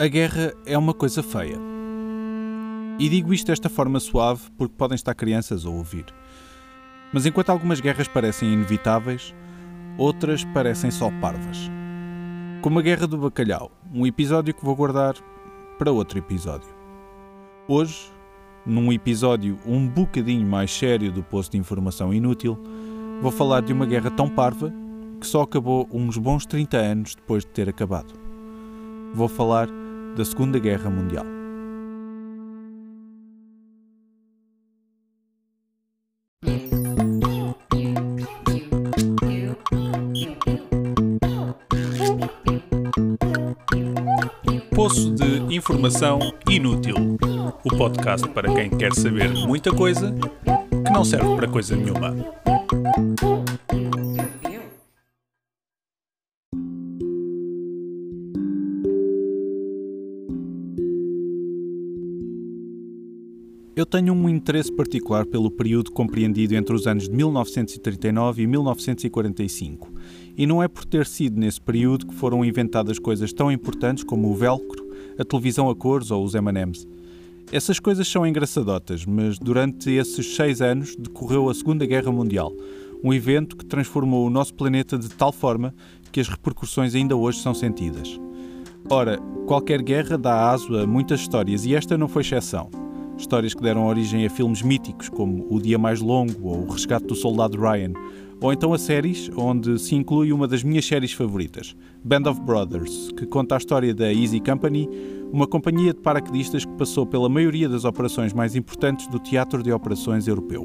A guerra é uma coisa feia. E digo isto desta forma suave porque podem estar crianças a ouvir. Mas enquanto algumas guerras parecem inevitáveis, outras parecem só parvas. Como a Guerra do Bacalhau, um episódio que vou guardar para outro episódio. Hoje, num episódio um bocadinho mais sério do posto de informação inútil, vou falar de uma guerra tão parva que só acabou uns bons 30 anos depois de ter acabado. Vou falar da Segunda Guerra Mundial. Poço de Informação Inútil o podcast para quem quer saber muita coisa que não serve para coisa nenhuma. Eu tenho um interesse particular pelo período compreendido entre os anos de 1939 e 1945, e não é por ter sido nesse período que foram inventadas coisas tão importantes como o velcro, a televisão a cores ou os M&M's. Essas coisas são engraçadotas, mas durante esses seis anos decorreu a Segunda Guerra Mundial, um evento que transformou o nosso planeta de tal forma que as repercussões ainda hoje são sentidas. Ora, qualquer guerra dá aso a muitas histórias e esta não foi exceção. Histórias que deram origem a filmes míticos como O Dia Mais Longo ou O Resgate do Soldado Ryan, ou então a séries onde se inclui uma das minhas séries favoritas, Band of Brothers, que conta a história da Easy Company, uma companhia de paraquedistas que passou pela maioria das operações mais importantes do teatro de operações europeu.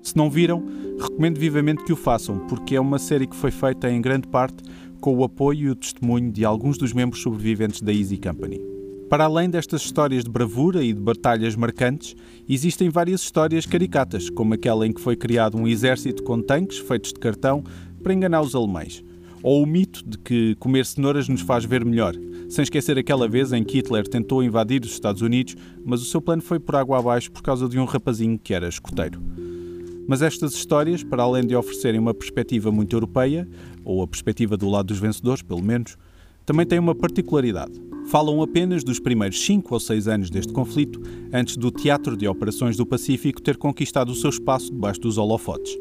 Se não viram, recomendo vivamente que o façam, porque é uma série que foi feita em grande parte com o apoio e o testemunho de alguns dos membros sobreviventes da Easy Company. Para além destas histórias de bravura e de batalhas marcantes, existem várias histórias caricatas, como aquela em que foi criado um exército com tanques feitos de cartão para enganar os alemães. Ou o mito de que comer cenouras nos faz ver melhor, sem esquecer aquela vez em que Hitler tentou invadir os Estados Unidos, mas o seu plano foi por água abaixo por causa de um rapazinho que era escoteiro. Mas estas histórias, para além de oferecerem uma perspectiva muito europeia, ou a perspectiva do lado dos vencedores, pelo menos, também têm uma particularidade falam apenas dos primeiros cinco ou seis anos deste conflito, antes do Teatro de Operações do Pacífico ter conquistado o seu espaço debaixo dos holofotes.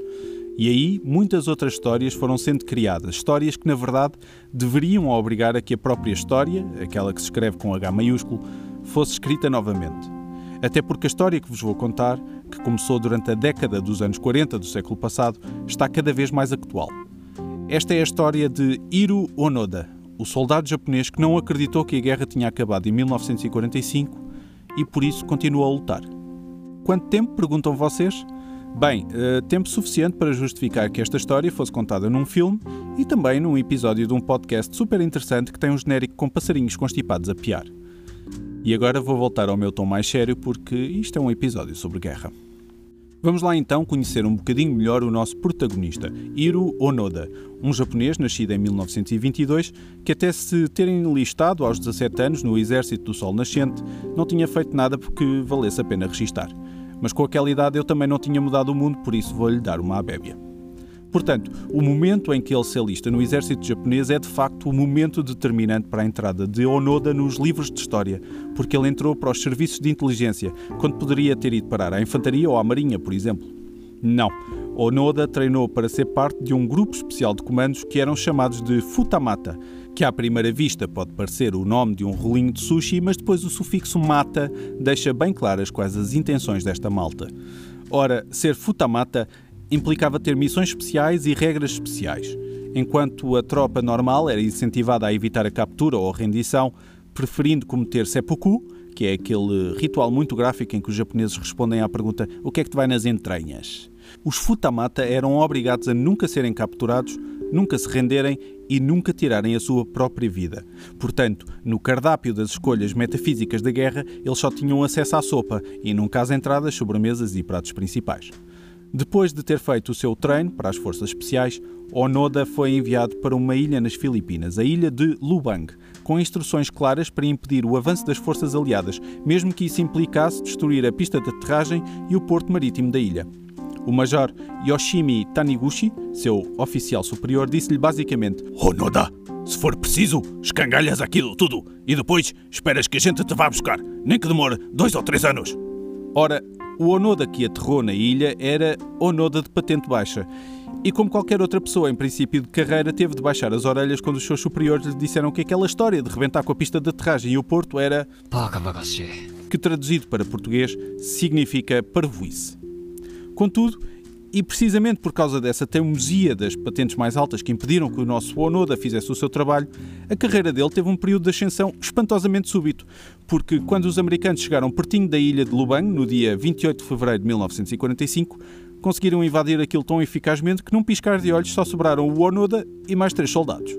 E aí muitas outras histórias foram sendo criadas, histórias que na verdade deveriam obrigar a que a própria história, aquela que se escreve com H maiúsculo, fosse escrita novamente. Até porque a história que vos vou contar, que começou durante a década dos anos 40 do século passado, está cada vez mais atual. Esta é a história de Hiro Onoda, o soldado japonês que não acreditou que a guerra tinha acabado em 1945 e por isso continuou a lutar. Quanto tempo, perguntam vocês? Bem, uh, tempo suficiente para justificar que esta história fosse contada num filme e também num episódio de um podcast super interessante que tem um genérico com passarinhos constipados a piar. E agora vou voltar ao meu tom mais sério porque isto é um episódio sobre guerra. Vamos lá então conhecer um bocadinho melhor o nosso protagonista, Hiro Onoda, um japonês nascido em 1922 que, até se terem listado aos 17 anos no Exército do Sol Nascente, não tinha feito nada porque valesse a pena registar. Mas com aquela idade eu também não tinha mudado o mundo, por isso vou-lhe dar uma abébia. Portanto, o momento em que ele se alista no exército japonês é de facto o momento determinante para a entrada de Onoda nos livros de história, porque ele entrou para os serviços de inteligência, quando poderia ter ido parar à infantaria ou à marinha, por exemplo. Não. Onoda treinou para ser parte de um grupo especial de comandos que eram chamados de Futamata, que à primeira vista pode parecer o nome de um rolinho de sushi, mas depois o sufixo mata deixa bem claras quais as intenções desta malta. Ora, ser Futamata implicava ter missões especiais e regras especiais. Enquanto a tropa normal era incentivada a evitar a captura ou a rendição, preferindo cometer seppuku, que é aquele ritual muito gráfico em que os japoneses respondem à pergunta: o que é que te vai nas entranhas? Os futamata eram obrigados a nunca serem capturados, nunca se renderem e nunca tirarem a sua própria vida. Portanto, no cardápio das escolhas metafísicas da guerra, eles só tinham acesso à sopa e nunca às entradas, sobremesas e pratos principais. Depois de ter feito o seu treino para as forças especiais, Onoda foi enviado para uma ilha nas Filipinas, a ilha de Lubang, com instruções claras para impedir o avanço das forças aliadas, mesmo que isso implicasse destruir a pista de aterragem e o porto marítimo da ilha. O major Yoshimi Taniguchi, seu oficial superior, disse-lhe basicamente: Onoda, Se for preciso, escangalhas aquilo tudo e depois esperas que a gente te vá buscar, nem que demore dois ou três anos. Ora, o Onoda que aterrou na ilha era Onoda de patente baixa. E como qualquer outra pessoa em princípio de carreira, teve de baixar as orelhas quando os seus superiores lhe disseram que aquela história de rebentar com a pista de aterragem e o porto era. que traduzido para português significa parvoíce. Contudo, e precisamente por causa dessa teimosia das patentes mais altas que impediram que o nosso Onoda fizesse o seu trabalho, a carreira dele teve um período de ascensão espantosamente súbito, porque quando os americanos chegaram pertinho da ilha de Lubang, no dia 28 de fevereiro de 1945, conseguiram invadir aquilo tão eficazmente que num piscar de olhos só sobraram o Onoda e mais três soldados.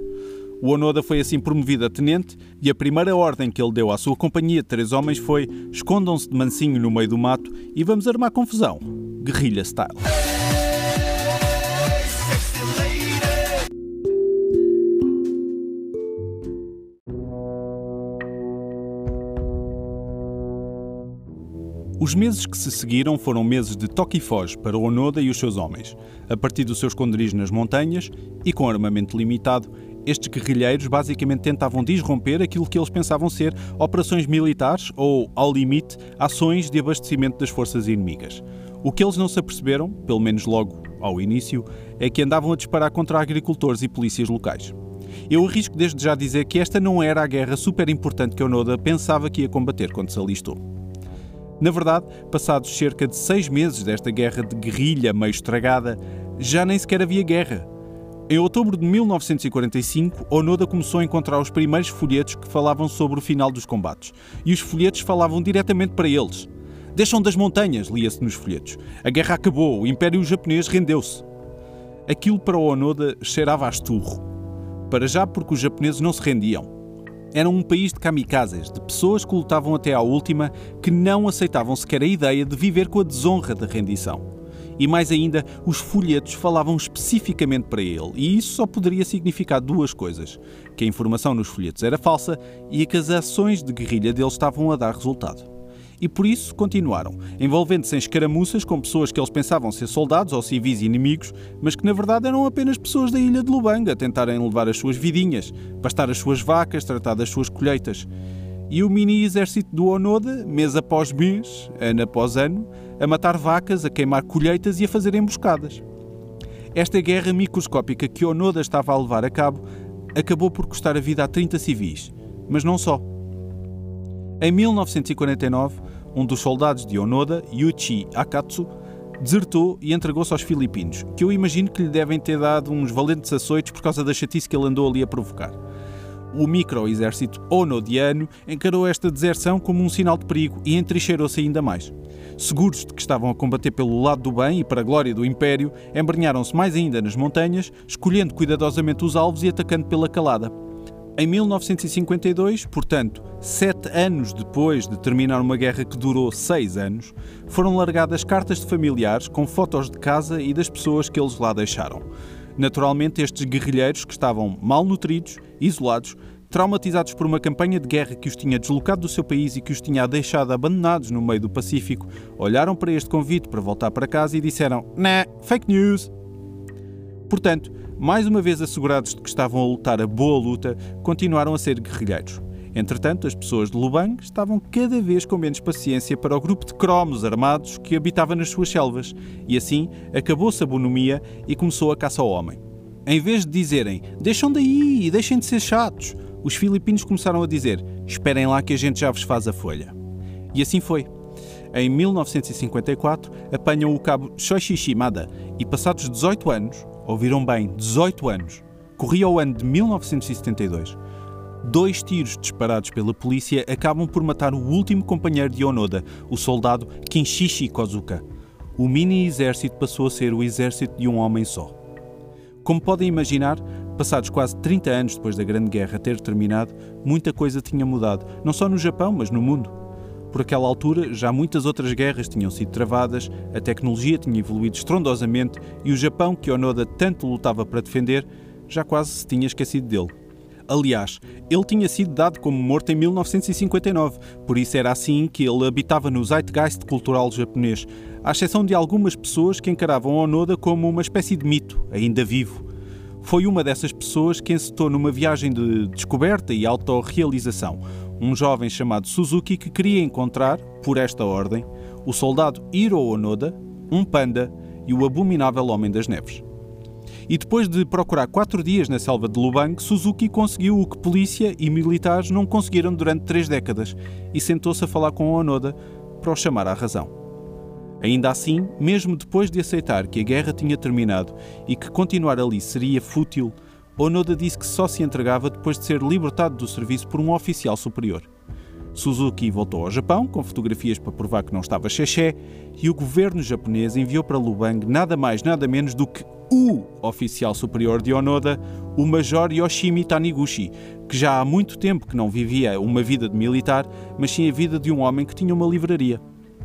O Onoda foi assim promovido a tenente e a primeira ordem que ele deu à sua companhia de três homens foi escondam-se de mansinho no meio do mato e vamos armar confusão. Guerrilha style. Os meses que se seguiram foram meses de toque e foge para Onoda e os seus homens. A partir do seu esconderijo nas montanhas e com armamento limitado, estes guerrilheiros basicamente tentavam disromper aquilo que eles pensavam ser operações militares ou, ao limite, ações de abastecimento das forças inimigas. O que eles não se aperceberam, pelo menos logo ao início, é que andavam a disparar contra agricultores e polícias locais. Eu arrisco desde já dizer que esta não era a guerra super importante que Onoda pensava que ia combater quando se alistou. Na verdade, passados cerca de seis meses desta guerra de guerrilha meio estragada, já nem sequer havia guerra. Em outubro de 1945, Onoda começou a encontrar os primeiros folhetos que falavam sobre o final dos combates. E os folhetos falavam diretamente para eles. Deixam das montanhas, lia-se nos folhetos. A guerra acabou, o Império Japonês rendeu-se. Aquilo para Onoda cheirava a esturro. Para já porque os japoneses não se rendiam. Era um país de kamikazes, de pessoas que lutavam até à última, que não aceitavam sequer a ideia de viver com a desonra da rendição. E mais ainda, os folhetos falavam especificamente para ele, e isso só poderia significar duas coisas: que a informação nos folhetos era falsa e que as ações de guerrilha dele estavam a dar resultado e por isso continuaram, envolvendo-se em escaramuças com pessoas que eles pensavam ser soldados ou civis inimigos, mas que na verdade eram apenas pessoas da ilha de Lubanga a tentarem levar as suas vidinhas, pastar as suas vacas, tratar das suas colheitas. E o mini-exército do Onoda, mês após mês, ano após ano, a matar vacas, a queimar colheitas e a fazer emboscadas. Esta guerra microscópica que Onoda estava a levar a cabo acabou por custar a vida a 30 civis, mas não só. Em 1949, um dos soldados de Onoda, Yuichi Akatsu, desertou e entregou-se aos filipinos, que eu imagino que lhe devem ter dado uns valentes açoites por causa da chatice que ele andou ali a provocar. O micro-exército onodiano encarou esta deserção como um sinal de perigo e entrincheirou-se ainda mais. Seguros de que estavam a combater pelo lado do bem e para a glória do Império, embrenharam-se mais ainda nas montanhas, escolhendo cuidadosamente os alvos e atacando pela calada. Em 1952, portanto, sete anos depois de terminar uma guerra que durou seis anos, foram largadas cartas de familiares com fotos de casa e das pessoas que eles lá deixaram. Naturalmente, estes guerrilheiros, que estavam mal nutridos, isolados, traumatizados por uma campanha de guerra que os tinha deslocado do seu país e que os tinha deixado abandonados no meio do Pacífico, olharam para este convite para voltar para casa e disseram: Nah, fake news. Portanto, mais uma vez assegurados de que estavam a lutar a boa luta, continuaram a ser guerrilheiros. Entretanto, as pessoas de Lubang estavam cada vez com menos paciência para o grupo de cromos armados que habitava nas suas selvas, e assim acabou-se a bonomia e começou a caça ao homem. Em vez de dizerem deixam daí e deixem de ser chatos, os filipinos começaram a dizer esperem lá que a gente já vos faz a folha. E assim foi. Em 1954, apanham o cabo Shoichi Shimada e, passados 18 anos, ouviram bem, 18 anos, corria o ano de 1972, dois tiros disparados pela polícia acabam por matar o último companheiro de Onoda, o soldado Kinshishi Kozuka. O mini-exército passou a ser o exército de um homem só. Como podem imaginar, passados quase 30 anos depois da Grande Guerra ter terminado, muita coisa tinha mudado, não só no Japão, mas no mundo. Por aquela altura, já muitas outras guerras tinham sido travadas, a tecnologia tinha evoluído estrondosamente e o Japão, que Onoda tanto lutava para defender, já quase se tinha esquecido dele. Aliás, ele tinha sido dado como morto em 1959, por isso era assim que ele habitava no zeitgeist cultural japonês, à exceção de algumas pessoas que encaravam Onoda como uma espécie de mito, ainda vivo. foi uma dessas pessoas que encetou numa viagem de descoberta e autorrealização um jovem chamado Suzuki que queria encontrar, por esta ordem, o soldado Hiro Onoda, um panda e o abominável Homem das Neves. E depois de procurar quatro dias na selva de Lubang, Suzuki conseguiu o que polícia e militares não conseguiram durante três décadas e sentou-se a falar com Onoda para o chamar à razão. Ainda assim, mesmo depois de aceitar que a guerra tinha terminado e que continuar ali seria fútil, Onoda disse que só se entregava depois de ser libertado do serviço por um oficial superior. Suzuki voltou ao Japão com fotografias para provar que não estava xexé e o governo japonês enviou para Lubang nada mais nada menos do que o oficial superior de Onoda, o Major Yoshimi Taniguchi, que já há muito tempo que não vivia uma vida de militar, mas sim a vida de um homem que tinha uma livraria.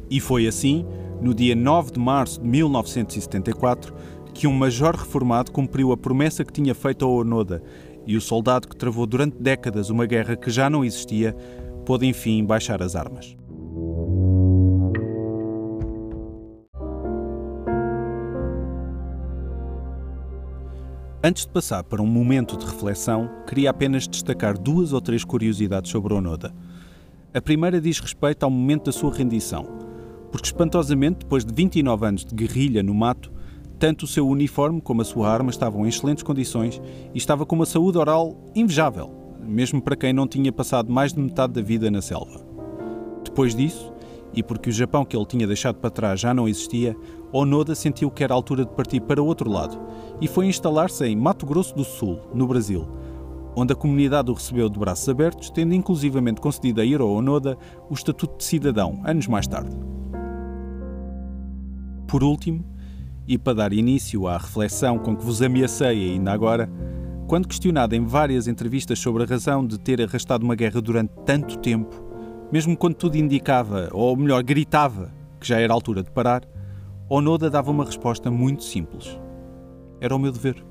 E foi assim, no dia 9 de março de 1974, que um major reformado cumpriu a promessa que tinha feito ao Onoda e o soldado que travou durante décadas uma guerra que já não existia pôde enfim baixar as armas. Antes de passar para um momento de reflexão, queria apenas destacar duas ou três curiosidades sobre Onoda. A primeira diz respeito ao momento da sua rendição, porque espantosamente, depois de 29 anos de guerrilha no mato, tanto o seu uniforme como a sua arma estavam em excelentes condições e estava com uma saúde oral invejável, mesmo para quem não tinha passado mais de metade da vida na selva. Depois disso, e porque o Japão que ele tinha deixado para trás já não existia, Onoda sentiu que era a altura de partir para outro lado e foi instalar-se em Mato Grosso do Sul, no Brasil, onde a comunidade o recebeu de braços abertos, tendo inclusivamente concedido a Hiro Onoda o estatuto de cidadão, anos mais tarde. Por último, e para dar início à reflexão com que vos ameacei ainda agora, quando questionado em várias entrevistas sobre a razão de ter arrastado uma guerra durante tanto tempo, mesmo quando tudo indicava, ou melhor, gritava, que já era a altura de parar, Onoda dava uma resposta muito simples. Era o meu dever.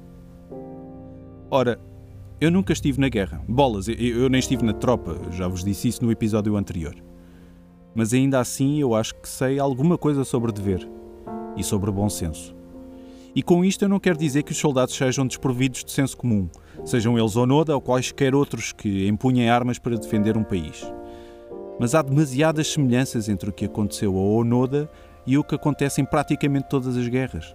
Ora, eu nunca estive na guerra. Bolas, eu nem estive na tropa, já vos disse isso no episódio anterior. Mas ainda assim eu acho que sei alguma coisa sobre dever e sobre bom senso. E com isto eu não quero dizer que os soldados sejam desprovidos de senso comum, sejam eles Onoda ou quaisquer outros que empunhem armas para defender um país. Mas há demasiadas semelhanças entre o que aconteceu a Onoda e o que acontece em praticamente todas as guerras.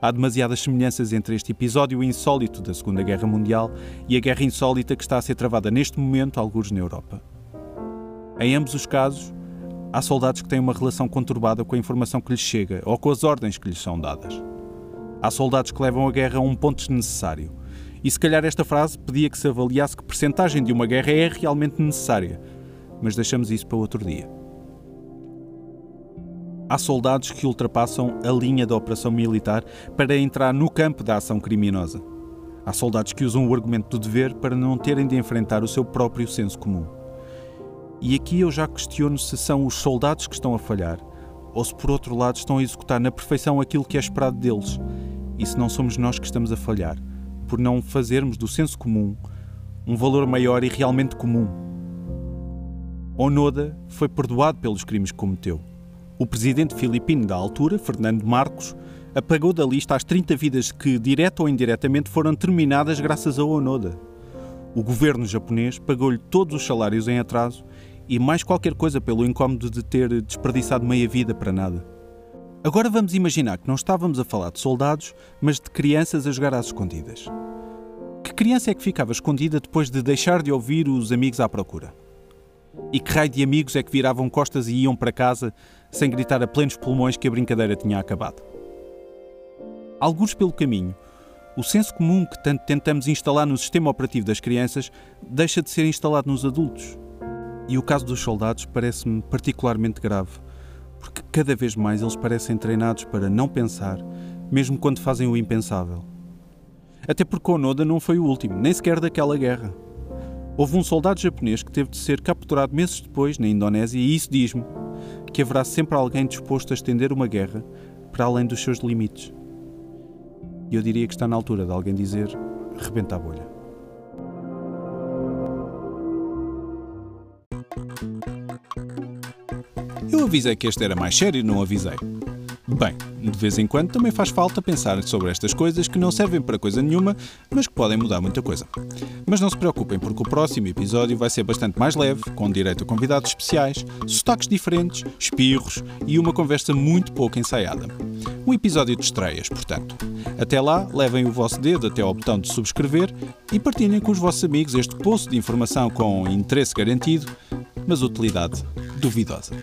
Há demasiadas semelhanças entre este episódio insólito da Segunda Guerra Mundial e a guerra insólita que está a ser travada neste momento, alguns na Europa. Em ambos os casos, Há soldados que têm uma relação conturbada com a informação que lhes chega ou com as ordens que lhes são dadas. Há soldados que levam a guerra a um ponto desnecessário. E se calhar esta frase pedia que se avaliasse que percentagem de uma guerra é realmente necessária. Mas deixamos isso para outro dia. Há soldados que ultrapassam a linha da operação militar para entrar no campo da ação criminosa. Há soldados que usam o argumento do dever para não terem de enfrentar o seu próprio senso comum. E aqui eu já questiono se são os soldados que estão a falhar ou se, por outro lado, estão a executar na perfeição aquilo que é esperado deles. E se não somos nós que estamos a falhar, por não fazermos do senso comum um valor maior e realmente comum. Onoda foi perdoado pelos crimes que cometeu. O presidente filipino da altura, Fernando Marcos, apagou da lista as 30 vidas que, direta ou indiretamente, foram terminadas graças a Onoda. O governo japonês pagou-lhe todos os salários em atraso e mais qualquer coisa pelo incómodo de ter desperdiçado meia vida para nada. Agora vamos imaginar que não estávamos a falar de soldados, mas de crianças a jogar às escondidas. Que criança é que ficava escondida depois de deixar de ouvir os amigos à procura? E que raio de amigos é que viravam costas e iam para casa sem gritar a plenos pulmões que a brincadeira tinha acabado? Alguns pelo caminho, o senso comum que tanto tentamos instalar no sistema operativo das crianças deixa de ser instalado nos adultos. E o caso dos soldados parece-me particularmente grave, porque cada vez mais eles parecem treinados para não pensar, mesmo quando fazem o impensável. Até porque Onoda não foi o último, nem sequer daquela guerra. Houve um soldado japonês que teve de ser capturado meses depois na Indonésia, e isso diz-me que haverá sempre alguém disposto a estender uma guerra para além dos seus limites. E eu diria que está na altura de alguém dizer: rebenta a bolha. Eu avisei que este era mais sério, não avisei. Bem, de vez em quando também faz falta pensar sobre estas coisas que não servem para coisa nenhuma, mas que podem mudar muita coisa. Mas não se preocupem, porque o próximo episódio vai ser bastante mais leve, com direito a convidados especiais, sotaques diferentes, espirros e uma conversa muito pouco ensaiada. Um episódio de estreias, portanto. Até lá, levem o vosso dedo até ao botão de subscrever e partilhem com os vossos amigos este poço de informação com interesse garantido, mas utilidade duvidosa.